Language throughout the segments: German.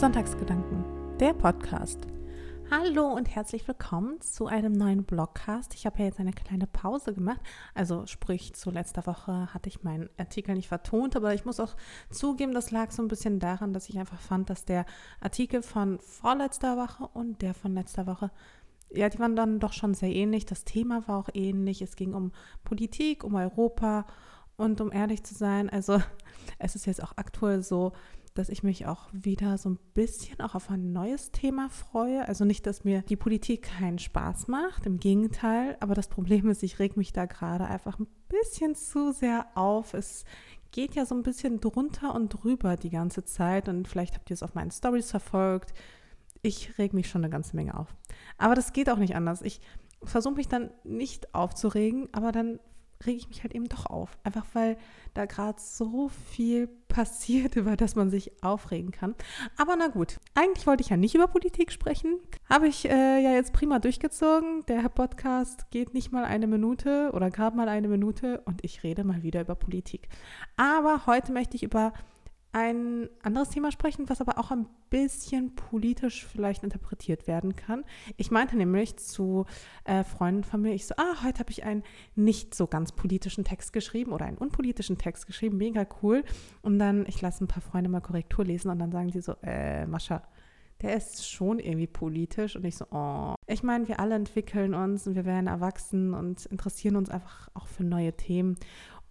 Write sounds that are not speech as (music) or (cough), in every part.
Sonntagsgedanken, der Podcast. Hallo und herzlich willkommen zu einem neuen Blogcast. Ich habe ja jetzt eine kleine Pause gemacht. Also sprich, zu letzter Woche hatte ich meinen Artikel nicht vertont, aber ich muss auch zugeben, das lag so ein bisschen daran, dass ich einfach fand, dass der Artikel von vorletzter Woche und der von letzter Woche ja, die waren dann doch schon sehr ähnlich. Das Thema war auch ähnlich. Es ging um Politik, um Europa und um ehrlich zu sein, also (laughs) es ist jetzt auch aktuell so, dass ich mich auch wieder so ein bisschen auch auf ein neues Thema freue. Also nicht, dass mir die Politik keinen Spaß macht, im Gegenteil. Aber das Problem ist, ich reg mich da gerade einfach ein bisschen zu sehr auf. Es geht ja so ein bisschen drunter und drüber die ganze Zeit. Und vielleicht habt ihr es auf meinen Stories verfolgt. Ich reg mich schon eine ganze Menge auf. Aber das geht auch nicht anders. Ich versuche mich dann nicht aufzuregen, aber dann rege ich mich halt eben doch auf. Einfach weil da gerade so viel passiert, (laughs) über das man sich aufregen kann. Aber na gut, eigentlich wollte ich ja nicht über Politik sprechen. Habe ich äh, ja jetzt prima durchgezogen. Der Podcast geht nicht mal eine Minute oder gerade mal eine Minute und ich rede mal wieder über Politik. Aber heute möchte ich über ein anderes Thema sprechen, was aber auch ein bisschen politisch vielleicht interpretiert werden kann. Ich meinte nämlich zu äh, Freunden von mir, ich so, ah, heute habe ich einen nicht so ganz politischen Text geschrieben oder einen unpolitischen Text geschrieben, mega cool. Und dann, ich lasse ein paar Freunde mal Korrektur lesen und dann sagen die so, äh, Mascha, der ist schon irgendwie politisch und ich so, oh. Ich meine, wir alle entwickeln uns und wir werden erwachsen und interessieren uns einfach auch für neue Themen.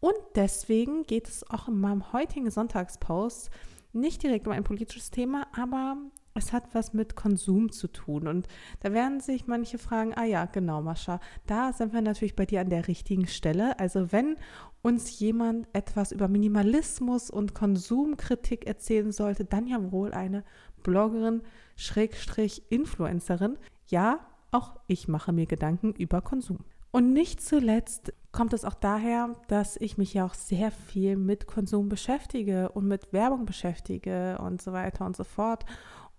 Und deswegen geht es auch in meinem heutigen Sonntagspost nicht direkt um ein politisches Thema, aber es hat was mit Konsum zu tun. Und da werden sich manche fragen, ah ja, genau, Mascha, da sind wir natürlich bei dir an der richtigen Stelle. Also wenn uns jemand etwas über Minimalismus und Konsumkritik erzählen sollte, dann ja wohl eine Bloggerin, Schrägstrich Influencerin. Ja, auch ich mache mir Gedanken über Konsum. Und nicht zuletzt kommt es auch daher, dass ich mich ja auch sehr viel mit Konsum beschäftige und mit Werbung beschäftige und so weiter und so fort.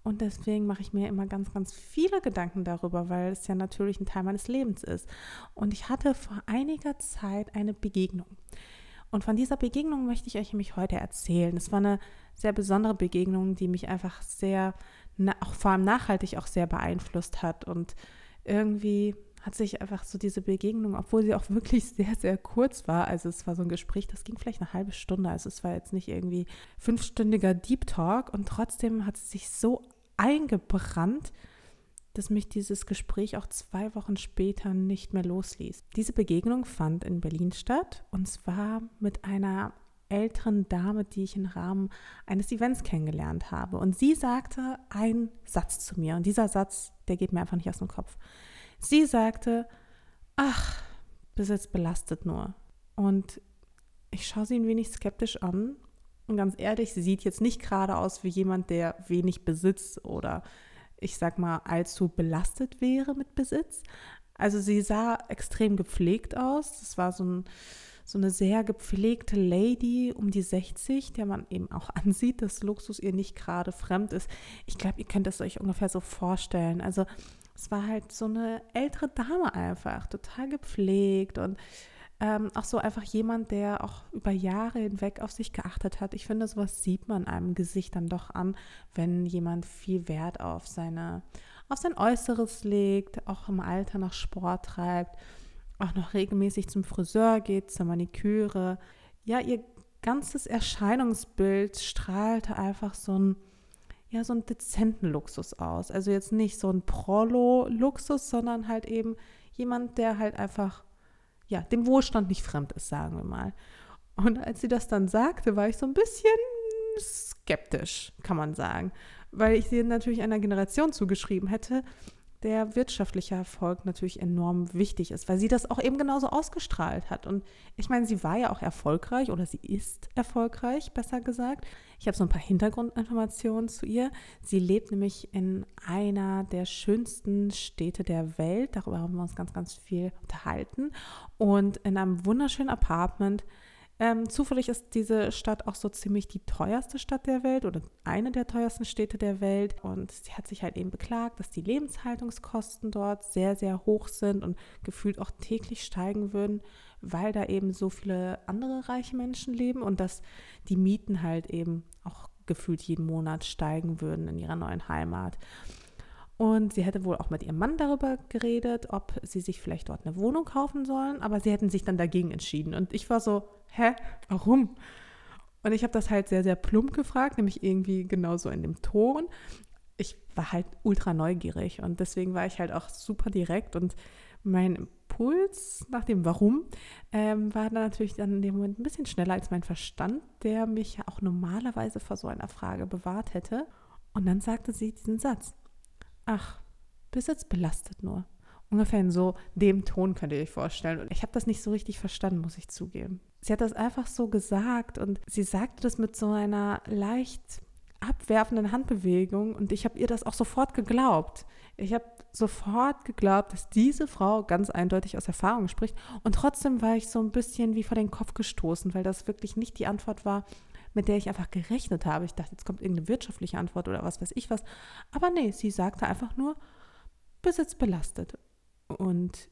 Und deswegen mache ich mir immer ganz, ganz viele Gedanken darüber, weil es ja natürlich ein Teil meines Lebens ist. Und ich hatte vor einiger Zeit eine Begegnung. Und von dieser Begegnung möchte ich euch nämlich heute erzählen. Es war eine sehr besondere Begegnung, die mich einfach sehr, auch vor allem nachhaltig auch sehr beeinflusst hat und irgendwie hat sich einfach so diese Begegnung, obwohl sie auch (laughs) wirklich sehr, sehr kurz war, also es war so ein Gespräch, das ging vielleicht eine halbe Stunde, also es war jetzt nicht irgendwie fünfstündiger Deep Talk und trotzdem hat es sich so eingebrannt, dass mich dieses Gespräch auch zwei Wochen später nicht mehr losließ. Diese Begegnung fand in Berlin statt und zwar mit einer älteren Dame, die ich im Rahmen eines Events kennengelernt habe. Und sie sagte einen Satz zu mir und dieser Satz, der geht mir einfach nicht aus dem Kopf. Sie sagte, ach, Besitz belastet nur. Und ich schaue sie ein wenig skeptisch an. Und ganz ehrlich, sie sieht jetzt nicht gerade aus wie jemand, der wenig Besitz oder ich sag mal allzu belastet wäre mit Besitz. Also sie sah extrem gepflegt aus. Das war so, ein, so eine sehr gepflegte Lady um die 60, der man eben auch (laughs) ansieht, dass Luxus ihr nicht gerade fremd ist. Ich glaube, ihr könnt es euch ungefähr so vorstellen. Also es war halt so eine ältere Dame einfach, total gepflegt und ähm, auch so einfach jemand, der auch über Jahre hinweg auf sich geachtet hat. Ich finde, sowas sieht man einem Gesicht dann doch an, wenn jemand viel Wert auf seine, auf sein Äußeres legt, auch im Alter noch Sport treibt, auch noch regelmäßig zum Friseur geht, zur Maniküre. Ja, ihr ganzes Erscheinungsbild strahlte einfach so ein ja so einen dezenten Luxus aus. Also jetzt nicht so ein Prolo-Luxus, sondern halt eben jemand, der halt einfach, ja, dem Wohlstand nicht fremd ist, sagen wir mal. Und als sie das dann sagte, war ich so ein bisschen skeptisch, kann man sagen, weil ich sie natürlich einer Generation zugeschrieben hätte, der wirtschaftliche Erfolg natürlich enorm wichtig ist, weil sie das auch eben genauso ausgestrahlt hat. Und ich meine, sie war ja auch erfolgreich oder sie ist erfolgreich, besser gesagt. Ich habe so ein paar Hintergrundinformationen zu ihr. Sie lebt nämlich in einer der schönsten Städte der Welt. Darüber haben wir uns ganz, ganz viel unterhalten. Und in einem wunderschönen Apartment ähm, zufällig ist diese Stadt auch so ziemlich die teuerste Stadt der Welt oder eine der teuersten Städte der Welt. Und sie hat sich halt eben beklagt, dass die Lebenshaltungskosten dort sehr, sehr hoch sind und gefühlt auch täglich steigen würden, weil da eben so viele andere reiche Menschen leben und dass die Mieten halt eben auch gefühlt jeden Monat steigen würden in ihrer neuen Heimat. Und sie hätte wohl auch mit ihrem Mann darüber geredet, ob sie sich vielleicht dort eine Wohnung kaufen sollen, aber sie hätten sich dann dagegen entschieden. Und ich war so, hä, warum? Und ich habe das halt sehr, sehr plump gefragt, nämlich irgendwie genauso in dem Ton. Ich war halt ultra neugierig und deswegen war ich halt auch super direkt und mein Impuls nach dem Warum ähm, war dann natürlich dann in dem Moment ein bisschen schneller als mein Verstand, der mich ja auch normalerweise vor so einer Frage bewahrt hätte. Und dann sagte sie diesen Satz ach, Besitz belastet nur. Ungefähr in so dem Ton könnt ihr euch vorstellen. Und ich habe das nicht so richtig verstanden, muss ich zugeben. Sie hat das einfach so gesagt und sie sagte das mit so einer leicht abwerfenden Handbewegung und ich habe ihr das auch sofort geglaubt. Ich habe sofort geglaubt, dass diese Frau ganz eindeutig aus Erfahrung spricht und trotzdem war ich so ein bisschen wie vor den Kopf gestoßen, weil das wirklich nicht die Antwort war, mit der ich einfach gerechnet habe. Ich dachte, jetzt kommt irgendeine wirtschaftliche Antwort oder was weiß ich was. Aber nee, sie sagte einfach nur, Besitz belastet. Und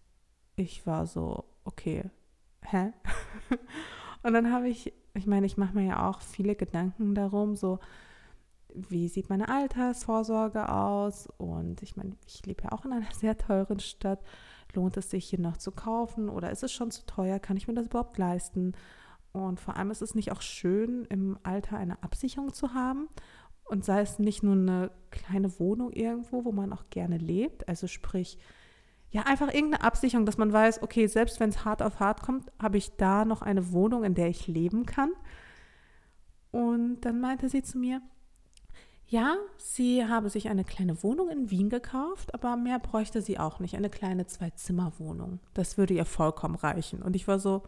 ich war so, okay, hä? (laughs) Und dann habe ich, ich meine, ich mache mir ja auch viele Gedanken darum, so, wie sieht meine Altersvorsorge aus? Und ich meine, ich lebe ja auch in einer (laughs) sehr teuren Stadt. Lohnt es sich hier noch zu kaufen oder ist es schon zu teuer? Kann ich mir das überhaupt leisten? Und vor allem ist es nicht auch schön, im Alter eine Absicherung zu haben. Und sei es nicht nur eine kleine Wohnung irgendwo, wo man auch gerne lebt. Also sprich, ja, einfach irgendeine Absicherung, dass man weiß, okay, selbst wenn es hart auf hart kommt, habe ich da noch eine Wohnung, in der ich leben kann. Und dann meinte sie zu mir, ja, sie habe sich eine kleine Wohnung in Wien gekauft, aber mehr bräuchte sie auch nicht. Eine kleine Zwei-Zimmer-Wohnung. Das würde ihr vollkommen reichen. Und ich war so,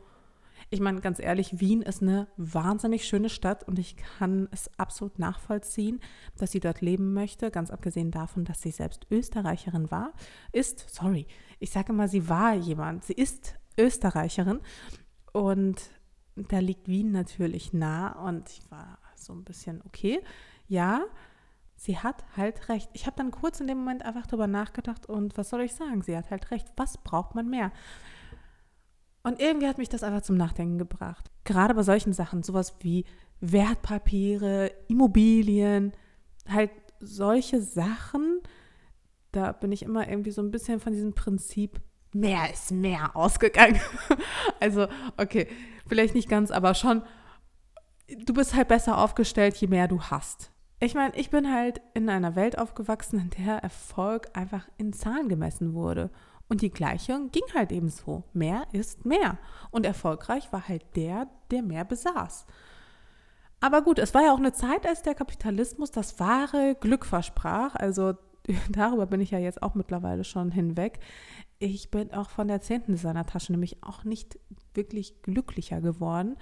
ich meine, ganz ehrlich, Wien ist eine wahnsinnig schöne Stadt und ich kann es absolut nachvollziehen, dass sie dort leben möchte, ganz abgesehen davon, dass sie selbst Österreicherin war, ist, sorry, ich sage immer, sie war jemand, sie ist Österreicherin und da liegt Wien natürlich nah und ich war so ein bisschen, okay, ja, sie hat halt recht. Ich habe dann kurz in dem Moment einfach darüber nachgedacht und was soll ich sagen? Sie hat halt recht. Was braucht man mehr? Und irgendwie hat mich das einfach zum Nachdenken gebracht. Gerade bei solchen Sachen, sowas wie Wertpapiere, Immobilien, halt solche Sachen, da bin ich immer irgendwie so ein bisschen von diesem Prinzip mehr ist mehr ausgegangen. (laughs) also, okay, vielleicht nicht ganz, aber schon, du bist halt besser aufgestellt, je mehr du hast. Ich meine, ich bin halt in einer Welt aufgewachsen, in der Erfolg einfach in Zahlen gemessen wurde. Und die Gleichung ging halt eben so. Mehr ist mehr. Und erfolgreich war halt der, der mehr besaß. Aber gut, es war ja auch eine Zeit, als der Kapitalismus das wahre Glück versprach. Also (laughs) darüber bin ich ja jetzt auch mittlerweile schon hinweg. Ich bin auch von der zehnten Designertasche nämlich auch nicht wirklich glücklicher geworden.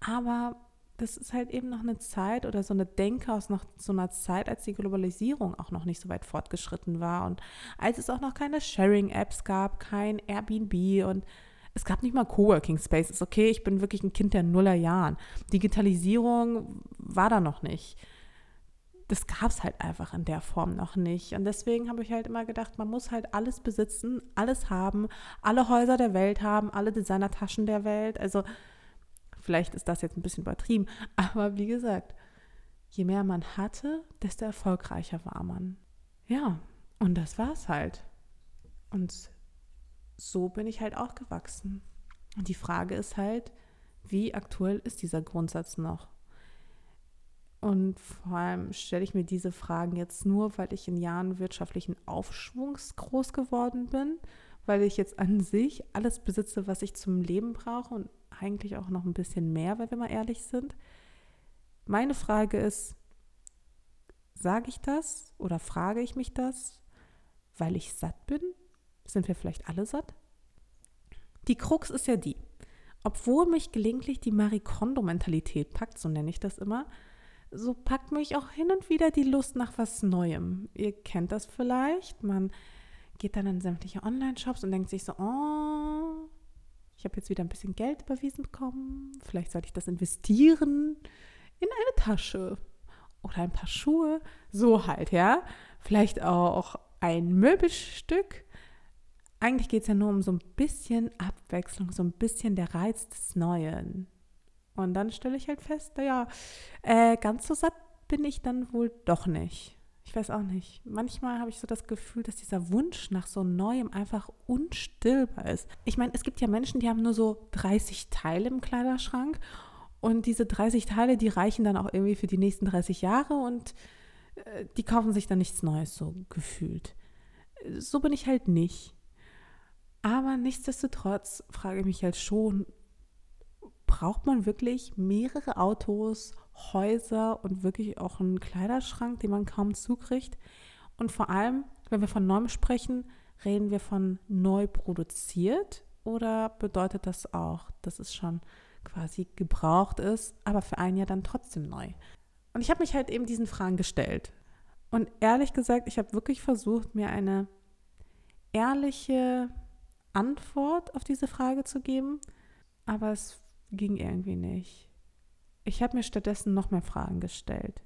Aber das ist halt eben noch eine Zeit oder so eine Denke aus noch so einer Zeit, als die Globalisierung auch noch nicht so weit fortgeschritten war und als es auch noch keine Sharing-Apps gab, kein Airbnb und es gab nicht mal Coworking Spaces. Okay, ich bin wirklich ein Kind der Nullerjahren. Digitalisierung war da noch nicht. Das gab es halt einfach in der Form noch nicht. Und deswegen habe ich halt immer gedacht, man muss halt alles besitzen, alles haben, alle Häuser der Welt haben, alle Designertaschen der Welt. Also Vielleicht ist das jetzt ein bisschen übertrieben, (laughs) aber wie gesagt, je mehr man hatte, desto erfolgreicher war man. Ja, und das war's halt. Und so bin ich halt auch gewachsen. Und die Frage ist halt, wie aktuell ist dieser Grundsatz noch? Und vor allem stelle ich mir diese Fragen jetzt nur, weil ich in Jahren wirtschaftlichen Aufschwungs groß geworden bin, weil ich jetzt an sich alles besitze, was ich zum Leben brauche und eigentlich auch noch ein bisschen mehr, wenn wir mal ehrlich sind. Meine Frage ist, sage ich das oder frage ich mich das, weil ich satt bin? Sind wir vielleicht alle satt? Die Krux ist ja die, obwohl mich gelegentlich die Marie Kondo-Mentalität packt, so nenne ich das immer, so packt mich auch hin und wieder die Lust nach was Neuem. Ihr kennt das vielleicht, man geht dann in sämtliche Online-Shops und denkt sich so, oh, ich habe jetzt wieder ein bisschen Geld überwiesen bekommen. Vielleicht sollte ich das investieren in eine Tasche oder ein paar Schuhe. So halt, ja. Vielleicht auch ein Möbelstück. Eigentlich geht es ja nur um so ein bisschen Abwechslung, so ein bisschen der Reiz des Neuen. Und dann stelle ich halt fest, naja, äh, ganz so satt bin ich dann wohl doch nicht. Ich weiß auch nicht. Manchmal habe ich so das Gefühl, dass dieser Wunsch nach so Neuem einfach unstillbar ist. Ich meine, es gibt ja Menschen, die haben nur so 30 Teile im Kleiderschrank und diese 30 Teile, die reichen dann auch irgendwie für die nächsten 30 Jahre und äh, die kaufen sich dann nichts Neues so gefühlt. So bin ich halt nicht. Aber nichtsdestotrotz frage ich mich halt schon, braucht man wirklich mehrere Autos, Häuser und wirklich auch einen Kleiderschrank, den man kaum zukriegt? Und vor allem, wenn wir von neuem sprechen, reden wir von neu produziert oder bedeutet das auch, dass es schon quasi gebraucht ist, aber für ein Jahr dann trotzdem neu? Und ich habe mich halt eben diesen Fragen gestellt. Und ehrlich gesagt, ich habe wirklich versucht, mir eine ehrliche Antwort auf diese Frage zu geben, aber es ging irgendwie nicht. Ich habe mir stattdessen noch mehr Fragen gestellt.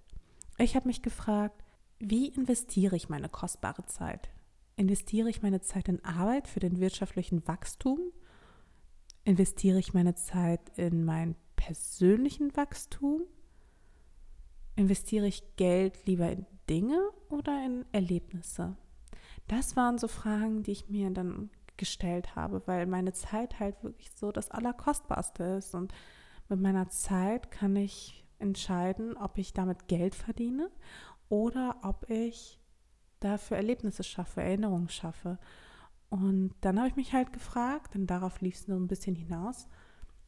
Ich habe mich gefragt, wie investiere ich meine kostbare Zeit? Investiere ich meine Zeit in Arbeit für den wirtschaftlichen Wachstum? Investiere ich meine Zeit in meinen persönlichen Wachstum? Investiere ich Geld lieber in Dinge oder in Erlebnisse? Das waren so Fragen, die ich mir dann gestellt habe, weil meine Zeit halt wirklich so das Allerkostbarste ist. Und mit meiner Zeit kann ich entscheiden, ob ich damit Geld verdiene oder ob ich dafür Erlebnisse schaffe, Erinnerungen schaffe. Und dann habe ich mich halt gefragt, denn darauf lief es nur ein bisschen hinaus,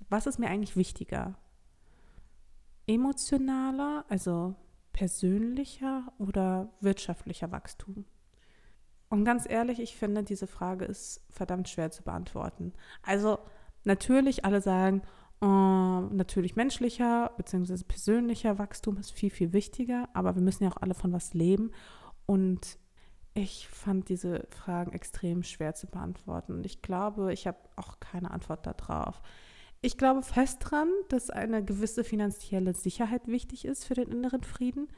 was ist mir eigentlich wichtiger? Emotionaler, also persönlicher oder wirtschaftlicher Wachstum? Und ganz ehrlich, ich finde, diese Frage ist verdammt schwer zu beantworten. Also natürlich, alle sagen, äh, natürlich menschlicher bzw. persönlicher Wachstum ist viel, viel wichtiger, aber wir müssen ja auch alle von was leben. Und ich fand diese Fragen extrem schwer zu beantworten. Und ich glaube, ich habe auch keine Antwort darauf. Ich glaube fest dran, dass eine gewisse finanzielle Sicherheit wichtig ist für den inneren Frieden.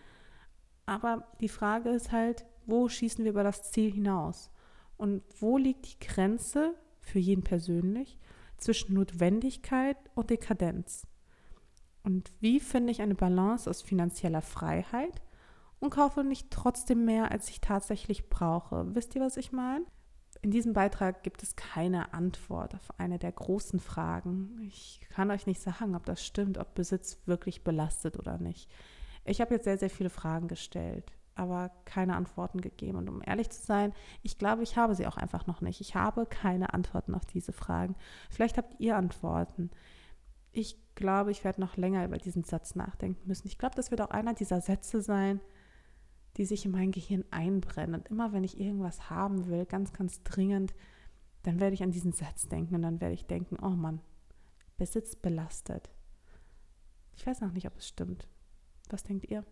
Aber die Frage ist halt, wo schießen wir über das Ziel hinaus? Und wo liegt die Grenze für jeden persönlich zwischen Notwendigkeit und Dekadenz? Und wie finde ich eine Balance aus finanzieller Freiheit und kaufe nicht trotzdem mehr, als ich tatsächlich brauche? Wisst ihr, was ich meine? In diesem Beitrag gibt es keine Antwort auf eine der großen Fragen. Ich kann euch nicht sagen, ob das stimmt, ob Besitz wirklich belastet oder nicht. Ich habe jetzt sehr, sehr viele Fragen gestellt aber keine Antworten gegeben. Und um ehrlich zu sein, ich glaube, ich habe sie auch einfach noch nicht. Ich habe keine Antworten auf diese Fragen. Vielleicht habt ihr Antworten. Ich glaube, ich werde noch länger über diesen Satz nachdenken müssen. Ich glaube, das wird auch einer dieser Sätze sein, die sich in mein Gehirn einbrennen. Und immer wenn ich irgendwas haben will, ganz, ganz dringend, dann werde ich an diesen Satz denken und dann werde ich denken, oh Mann, Besitz belastet. Ich weiß noch nicht, ob es stimmt. Was denkt ihr?